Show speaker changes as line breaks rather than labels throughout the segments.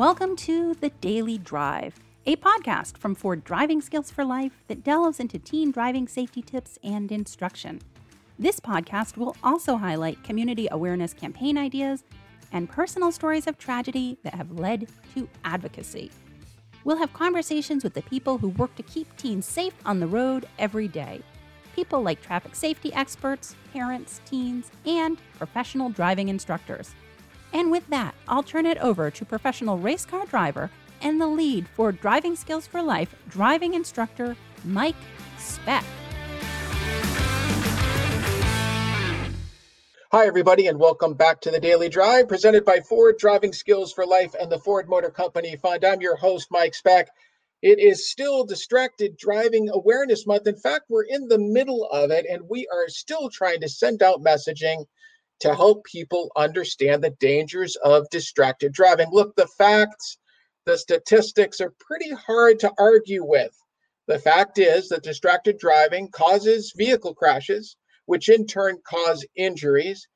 Welcome to The Daily Drive, a podcast from Ford Driving Skills for Life that delves into teen driving safety tips and instruction. This podcast will also highlight community awareness campaign ideas and personal stories of tragedy that have led to advocacy. We'll have conversations with the people who work to keep teens safe on the road every day. People like traffic safety experts, parents, teens, and professional driving instructors. And with that, I'll turn it over to professional race car driver and the lead for Driving Skills for Life driving instructor, Mike Speck.
Hi, everybody, and welcome back to the Daily Drive presented by Ford Driving Skills for Life and the Ford Motor Company Fund. I'm your host, Mike Speck. It is still Distracted Driving Awareness Month. In fact, we're in the middle of it, and we are still trying to send out messaging to help people understand the dangers of distracted driving. Look, the facts, the statistics are pretty hard to argue with. The fact is that distracted driving causes vehicle crashes, which in turn cause injuries,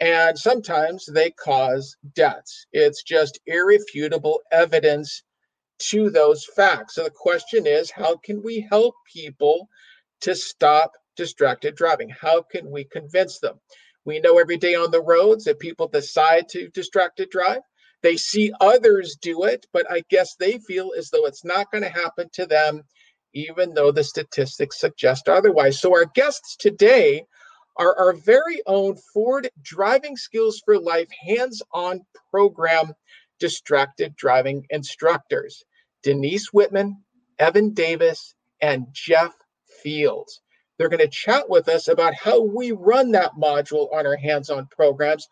and sometimes they cause deaths. It's just irrefutable evidence to those facts. So the question is how can we help people to stop distracted driving? How can we convince them? We know every day on the roads that people decide to distracted drive. They see others do it, but I guess they feel as though it's not going to happen to them, even though the statistics suggest otherwise. So, our guests today are our very own Ford Driving Skills for Life hands on program distracted driving instructors Denise Whitman, Evan Davis, and Jeff Fields. They're going to chat with us about how we run that module on our hands on programs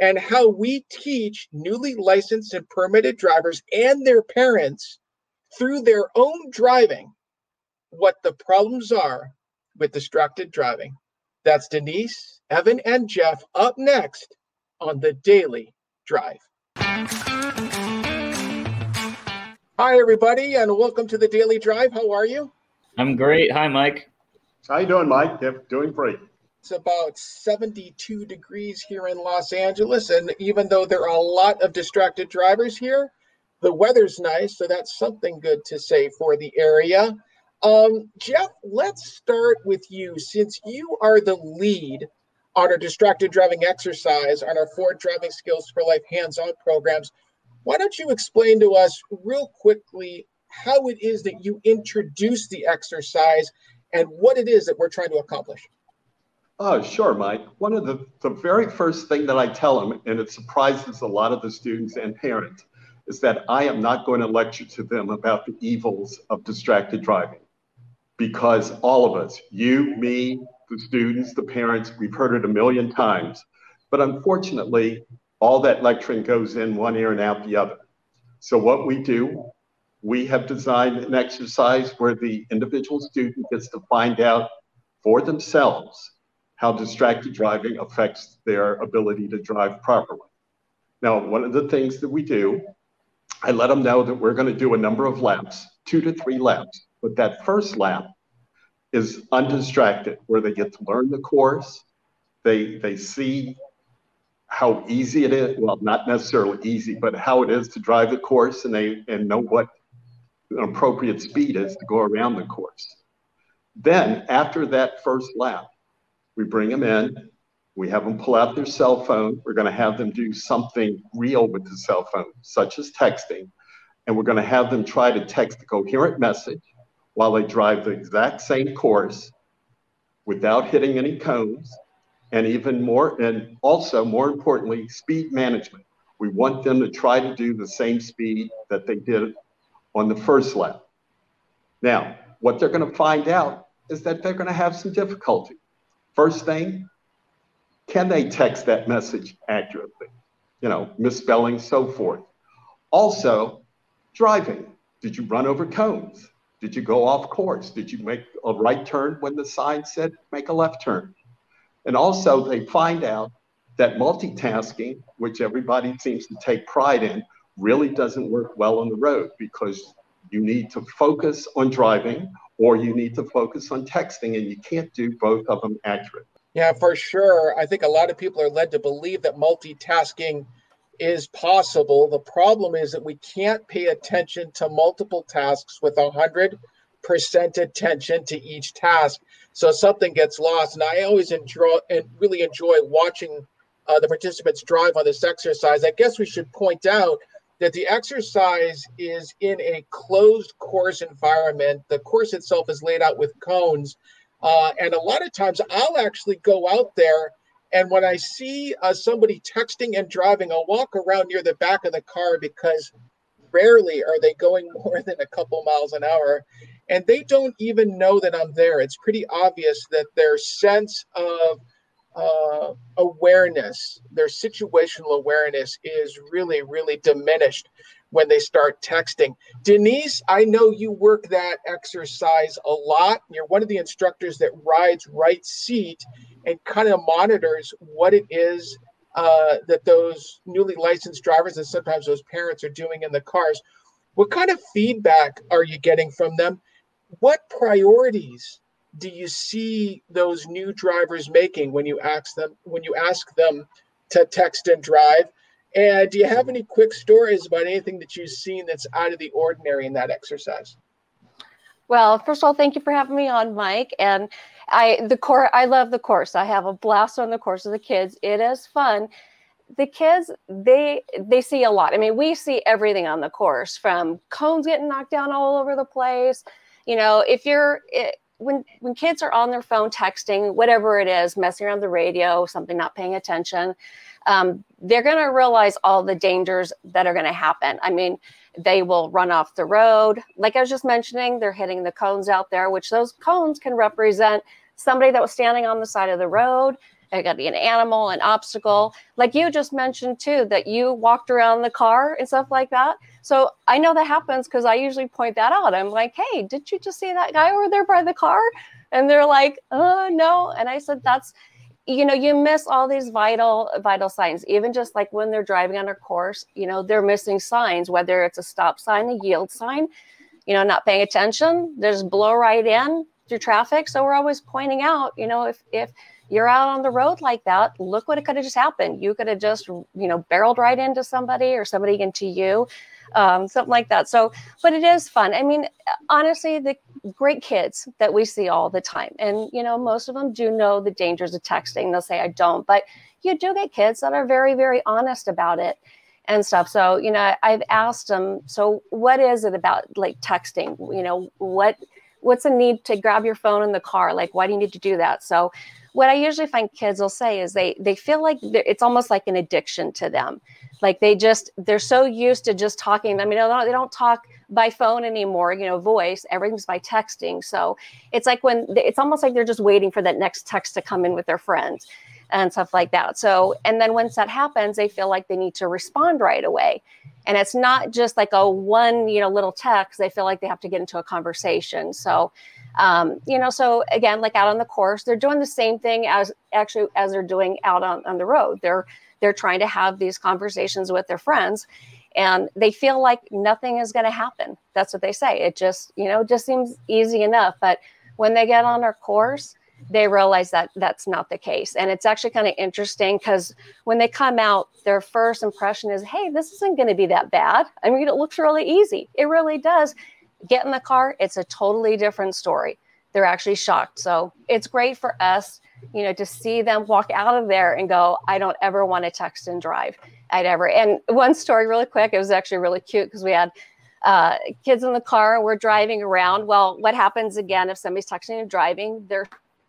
and how we teach newly licensed and permitted drivers and their parents through their own driving what the problems are with distracted driving. That's Denise, Evan, and Jeff up next on the Daily Drive. Hi, everybody, and welcome to the Daily Drive. How are you?
I'm great. Hi, Mike.
How you doing, Mike? Yep, doing great.
It's about 72 degrees here in Los Angeles, and even though there are a lot of distracted drivers here, the weather's nice, so that's something good to say for the area. Um, Jeff, let's start with you since you are the lead on our distracted driving exercise on our Ford Driving Skills for Life hands on programs. Why don't you explain to us real quickly how it is that you introduce the exercise and what it is that we're trying to accomplish.
Oh, sure, Mike. One of the, the very first thing that I tell them, and it surprises a lot of the students and parents, is that I am not going to lecture to them about the evils of distracted driving. Because all of us, you, me, the students, the parents, we've heard it a million times. But unfortunately, all that lecturing goes in one ear and out the other. So what we do we have designed an exercise where the individual student gets to find out for themselves how distracted driving affects their ability to drive properly. Now, one of the things that we do, I let them know that we're going to do a number of laps, two to three laps. But that first lap is undistracted, where they get to learn the course. They, they see how easy it is. Well, not necessarily easy, but how it is to drive the course and they and know what an appropriate speed is to go around the course. Then, after that first lap, we bring them in, we have them pull out their cell phone. We're going to have them do something real with the cell phone, such as texting. And we're going to have them try to text a coherent message while they drive the exact same course without hitting any cones. And even more, and also more importantly, speed management. We want them to try to do the same speed that they did on the first lap. Now, what they're going to find out is that they're going to have some difficulty. First thing, can they text that message accurately? You know, misspelling, so forth. Also, driving. Did you run over cones? Did you go off course? Did you make a right turn when the sign said make a left turn? And also, they find out that multitasking, which everybody seems to take pride in, really doesn't work well on the road because you need to focus on driving or you need to focus on texting and you can't do both of them accurately.
Yeah, for sure. I think a lot of people are led to believe that multitasking is possible. The problem is that we can't pay attention to multiple tasks with hundred percent attention to each task. So something gets lost. And I always enjoy and really enjoy watching uh, the participants drive on this exercise. I guess we should point out that the exercise is in a closed course environment. The course itself is laid out with cones. Uh, and a lot of times I'll actually go out there and when I see uh, somebody texting and driving, I'll walk around near the back of the car because rarely are they going more than a couple miles an hour. And they don't even know that I'm there. It's pretty obvious that their sense of uh, awareness, their situational awareness is really, really diminished when they start texting. Denise, I know you work that exercise a lot. You're one of the instructors that rides right seat and kind of monitors what it is uh, that those newly licensed drivers and sometimes those parents are doing in the cars. What kind of feedback are you getting from them? What priorities do you see those new drivers making when you ask them when you ask them to text and drive? And do you have any quick stories about anything that you've seen that's out of the ordinary in that exercise?
Well, first of all, thank you for having me on, Mike. And I the course I love the course. I have a blast on the course with the kids. It is fun. The kids they they see a lot. I mean, we see everything on the course from cones getting knocked down all over the place. You know, if you're it, when when kids are on their phone texting, whatever it is, messing around the radio, something not paying attention, um, they're going to realize all the dangers that are going to happen. I mean, they will run off the road. Like I was just mentioning, they're hitting the cones out there, which those cones can represent somebody that was standing on the side of the road. It could be an animal, an obstacle. Mm-hmm. Like you just mentioned too, that you walked around the car and stuff like that. So I know that happens because I usually point that out. I'm like, hey, did you just see that guy over there by the car? And they're like, oh no. And I said, that's you know you miss all these vital vital signs even just like when they're driving on a course you know they're missing signs whether it's a stop sign a yield sign you know not paying attention there's blow right in through traffic so we're always pointing out you know if if you're out on the road like that look what it could have just happened you could have just you know barreled right into somebody or somebody into you um, something like that. So, but it is fun. I mean, honestly, the great kids that we see all the time, and you know, most of them do know the dangers of texting. They'll say, "I don't," but you do get kids that are very, very honest about it and stuff. So, you know, I've asked them, so what is it about like texting? You know, what what's the need to grab your phone in the car? Like, why do you need to do that? So, what I usually find kids will say is they they feel like it's almost like an addiction to them. Like they just they're so used to just talking i mean they don't, they don't talk by phone anymore you know voice everything's by texting. So it's like when it's almost like they're just waiting for that next text to come in with their friends and stuff like that. So and then once that happens they feel like they need to respond right away and it's not just like a one you know little text they feel like they have to get into a conversation. So um, you know so again like out on the course they're doing the same thing as actually as they're doing out on, on the road. They're they're trying to have these conversations with their friends and they feel like nothing is going to happen. That's what they say. It just you know just seems easy enough. But when they get on our course they realize that that's not the case and it's actually kind of interesting because when they come out their first impression is hey this isn't going to be that bad i mean it looks really easy it really does get in the car it's a totally different story they're actually shocked so it's great for us you know, to see them walk out of there and go, I don't ever want to text and drive. I'd ever. And one story, really quick, it was actually really cute because we had uh, kids in the car. We're driving around. Well, what happens again if somebody's texting and driving? They're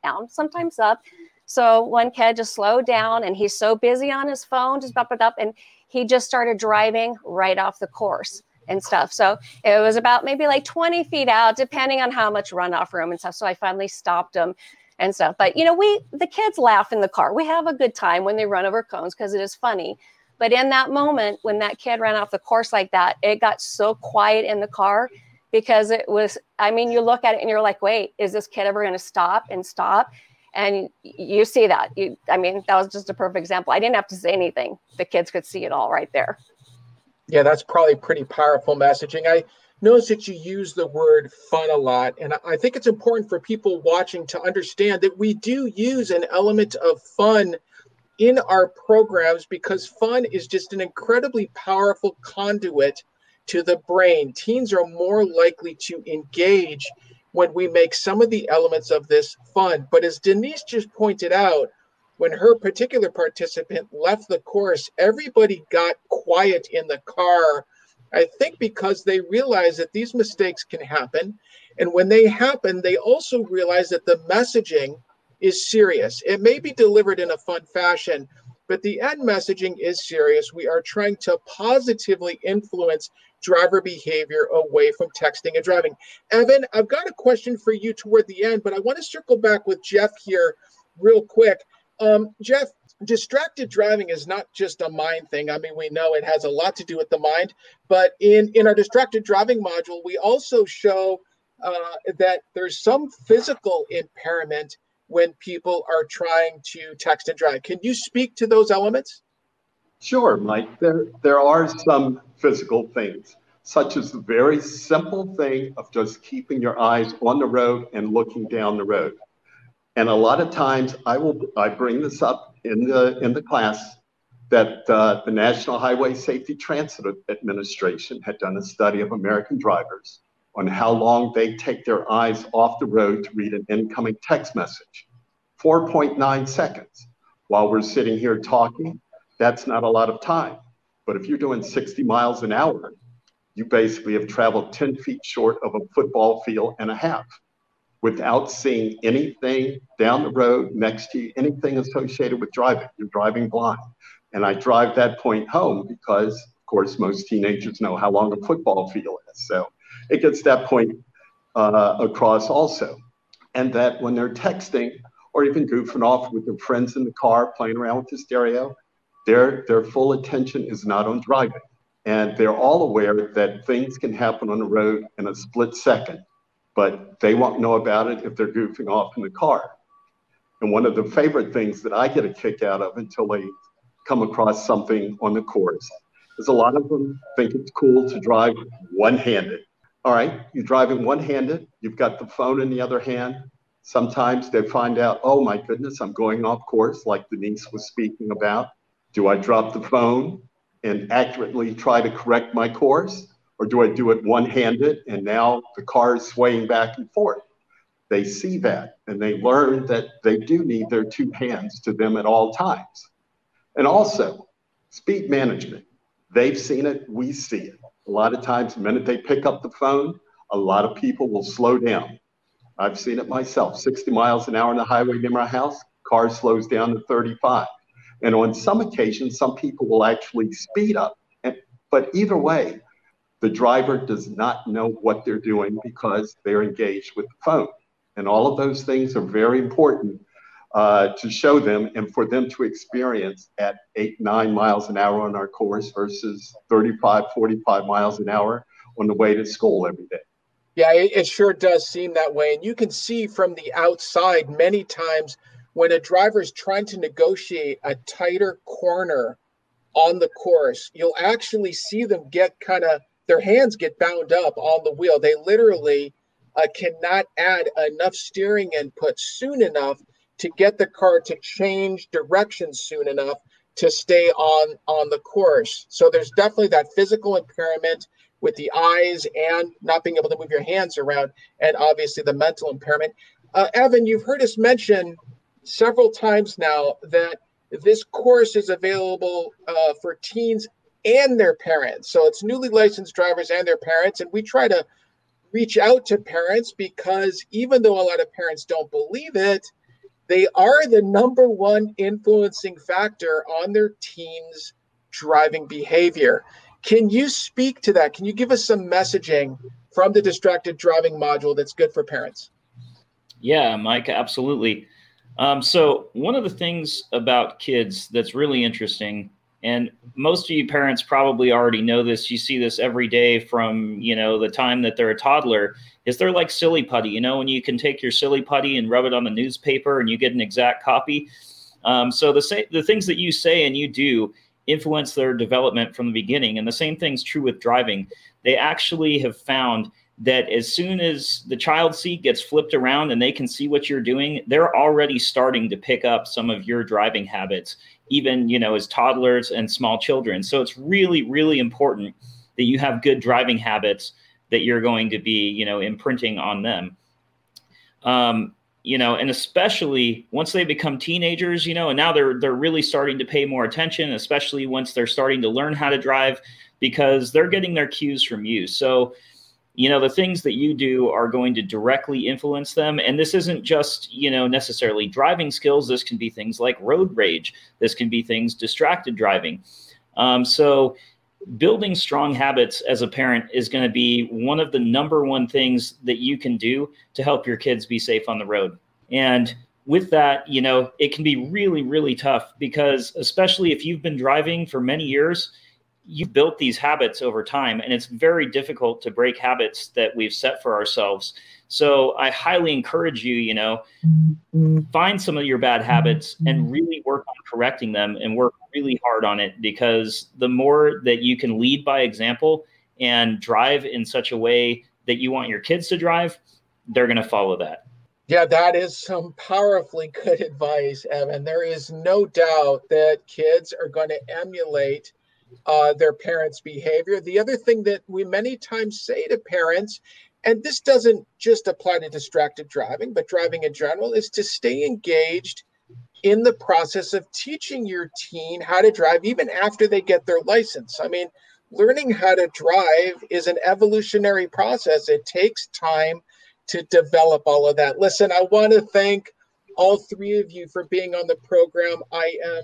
down, sometimes up. So one kid just slowed down and he's so busy on his phone, just bump it up, and he just started driving right off the course and stuff. So it was about maybe like 20 feet out, depending on how much runoff room and stuff. So I finally stopped him and stuff. But you know, we the kids laugh in the car. We have a good time when they run over cones because it is funny. But in that moment, when that kid ran off the course like that, it got so quiet in the car because it was. I mean, you look at it and you're like, wait, is this kid ever going to stop and stop? And you see that. You, I mean, that was just a perfect example. I didn't have to say anything. The kids could see it all right there.
Yeah, that's probably pretty powerful messaging. I notice that you use the word fun a lot. And I think it's important for people watching to understand that we do use an element of fun in our programs because fun is just an incredibly powerful conduit to the brain. Teens are more likely to engage when we make some of the elements of this fun. But as Denise just pointed out, when her particular participant left the course, everybody got quiet in the car. I think because they realize that these mistakes can happen. And when they happen, they also realize that the messaging is serious. It may be delivered in a fun fashion, but the end messaging is serious. We are trying to positively influence driver behavior away from texting and driving. Evan, I've got a question for you toward the end, but I want to circle back with Jeff here real quick. Um, Jeff, distracted driving is not just a mind thing. I mean, we know it has a lot to do with the mind, but in in our distracted driving module, we also show uh, that there's some physical impairment when people are trying to text and drive. Can you speak to those elements?
Sure, Mike. There, there are some physical things, such as the very simple thing of just keeping your eyes on the road and looking down the road. And a lot of times, I will I bring this up in the in the class that uh, the National Highway Safety Transit Administration had done a study of American drivers on how long they take their eyes off the road to read an incoming text message. 4.9 seconds. While we're sitting here talking, that's not a lot of time. But if you're doing 60 miles an hour, you basically have traveled 10 feet short of a football field and a half without seeing anything down the road next to you, anything associated with driving. You're driving blind. And I drive that point home because, of course, most teenagers know how long a football field is. So it gets that point uh, across also. And that when they're texting or even goofing off with their friends in the car, playing around with the stereo, their, their full attention is not on driving. And they're all aware that things can happen on the road in a split second, but they won't know about it if they're goofing off in the car. And one of the favorite things that I get a kick out of until they come across something on the course is a lot of them think it's cool to drive one handed. All right, you're driving one handed, you've got the phone in the other hand. Sometimes they find out, oh my goodness, I'm going off course, like Denise was speaking about. Do I drop the phone and accurately try to correct my course? Or do I do it one handed and now the car is swaying back and forth? They see that and they learn that they do need their two hands to them at all times. And also, speed management. They've seen it, we see it. A lot of times, the minute they pick up the phone, a lot of people will slow down. I've seen it myself 60 miles an hour on the highway near my house, car slows down to 35. And on some occasions, some people will actually speed up. And, but either way, the driver does not know what they're doing because they're engaged with the phone. And all of those things are very important uh, to show them and for them to experience at eight, nine miles an hour on our course versus 35, 45 miles an hour on the way to school every day.
Yeah, it, it sure does seem that way. And you can see from the outside many times when a driver is trying to negotiate a tighter corner on the course, you'll actually see them get kind of their hands get bound up on the wheel. They literally uh, cannot add enough steering input soon enough to get the car to change direction soon enough to stay on on the course. So there's definitely that physical impairment with the eyes and not being able to move your hands around, and obviously the mental impairment. Uh, Evan, you've heard us mention several times now that this course is available uh, for teens and their parents. So it's newly licensed drivers and their parents, and we try to reach out to parents because even though a lot of parents don't believe it, they are the number one influencing factor on their teens' driving behavior. Can you speak to that? Can you give us some messaging from the distracted driving module that's good for parents?
Yeah, Mike, absolutely. Um, so, one of the things about kids that's really interesting and most of you parents probably already know this. You see this every day from you know the time that they're a toddler. Is they're like silly putty you know when you can take your silly putty and rub it on the newspaper and you get an exact copy. Um, so the say the things that you say and you do influence their development from the beginning. And the same thing's true with driving. They actually have found that as soon as the child seat gets flipped around and they can see what you're doing, they're already starting to pick up some of your driving habits even you know as toddlers and small children. So it's really really important that you have good driving habits that you're going to be you know imprinting on them. Um, you know, and especially once they become teenagers, you know, and now they're they're really starting to pay more attention, especially once they're starting to learn how to drive because they're getting their cues from you. So, you know, the things that you do are going to directly influence them. And this isn't just, you know, necessarily driving skills. This can be things like road rage. This can be things distracted driving. Um, so building strong habits as a parent is going to be one of the number one things that you can do to help your kids be safe on the road. And with that, you know, it can be really, really tough because, especially if you've been driving for many years, you've built these habits over time, and it's very difficult to break habits that we've set for ourselves. So I highly encourage you, you know, find some of your bad habits and really work on correcting them and work really hard on it because the more that you can lead by example and drive in such a way that you want your kids to drive, they're going to follow that.
Yeah, that is some powerfully good advice, Evan. There is no doubt that kids are going to emulate uh, their parents' behavior. The other thing that we many times say to parents, and this doesn't just apply to distracted driving, but driving in general, is to stay engaged in the process of teaching your teen how to drive even after they get their license. I mean, learning how to drive is an evolutionary process. It takes time to develop all of that. Listen, I want to thank all three of you for being on the program. I am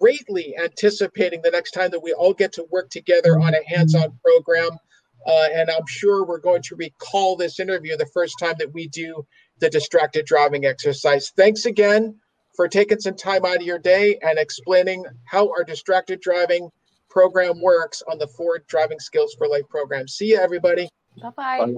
greatly anticipating the next time that we all get to work together on a hands on program. Uh, and I'm sure we're going to recall this interview the first time that we do the distracted driving exercise. Thanks again for taking some time out of your day and explaining how our distracted driving program works on the Ford Driving Skills for Life program. See you, everybody.
Bye-bye.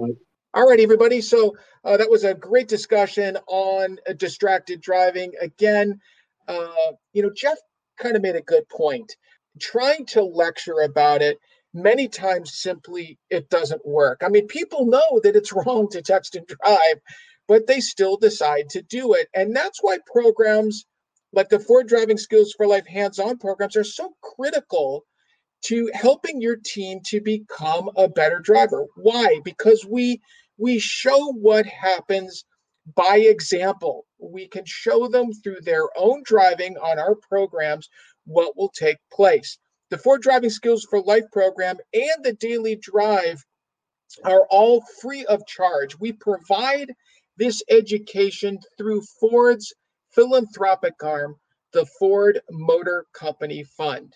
All right, everybody. So uh, that was a great discussion on uh, distracted driving. Again, uh, you know, Jeff kind of made a good point. Trying to lecture about it many times simply it doesn't work. I mean, people know that it's wrong to text and drive, but they still decide to do it. And that's why programs like the Ford Driving Skills for Life hands on programs are so critical to helping your team to become a better driver. Why? Because we we show what happens by example. We can show them through their own driving on our programs what will take place. The Ford Driving Skills for Life program and the Daily Drive are all free of charge. We provide this education through Ford's philanthropic arm, the Ford Motor Company Fund.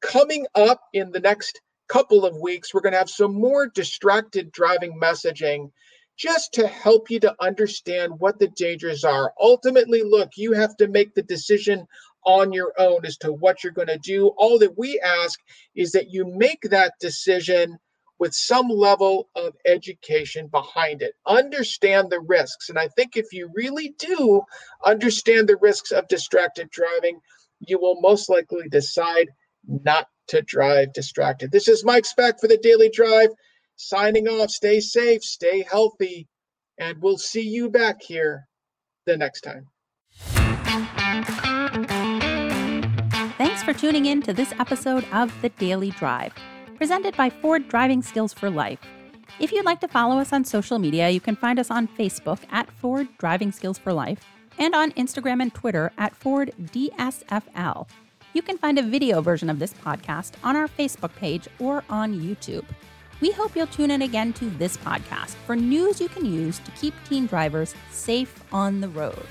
Coming up in the next couple of weeks, we're going to have some more distracted driving messaging just to help you to understand what the dangers are. Ultimately, look, you have to make the decision on your own as to what you're going to do. All that we ask is that you make that decision with some level of education behind it. Understand the risks. And I think if you really do understand the risks of distracted driving, you will most likely decide not to drive distracted. This is Mike Speck for the Daily Drive, signing off. Stay safe, stay healthy, and we'll see you back here the next time.
Thanks for tuning in to this episode of The Daily Drive presented by Ford Driving Skills for Life. If you'd like to follow us on social media, you can find us on Facebook at Ford Driving Skills for Life and on Instagram and Twitter at Ford DSFL. You can find a video version of this podcast on our Facebook page or on YouTube. We hope you'll tune in again to this podcast for news you can use to keep teen drivers safe on the road.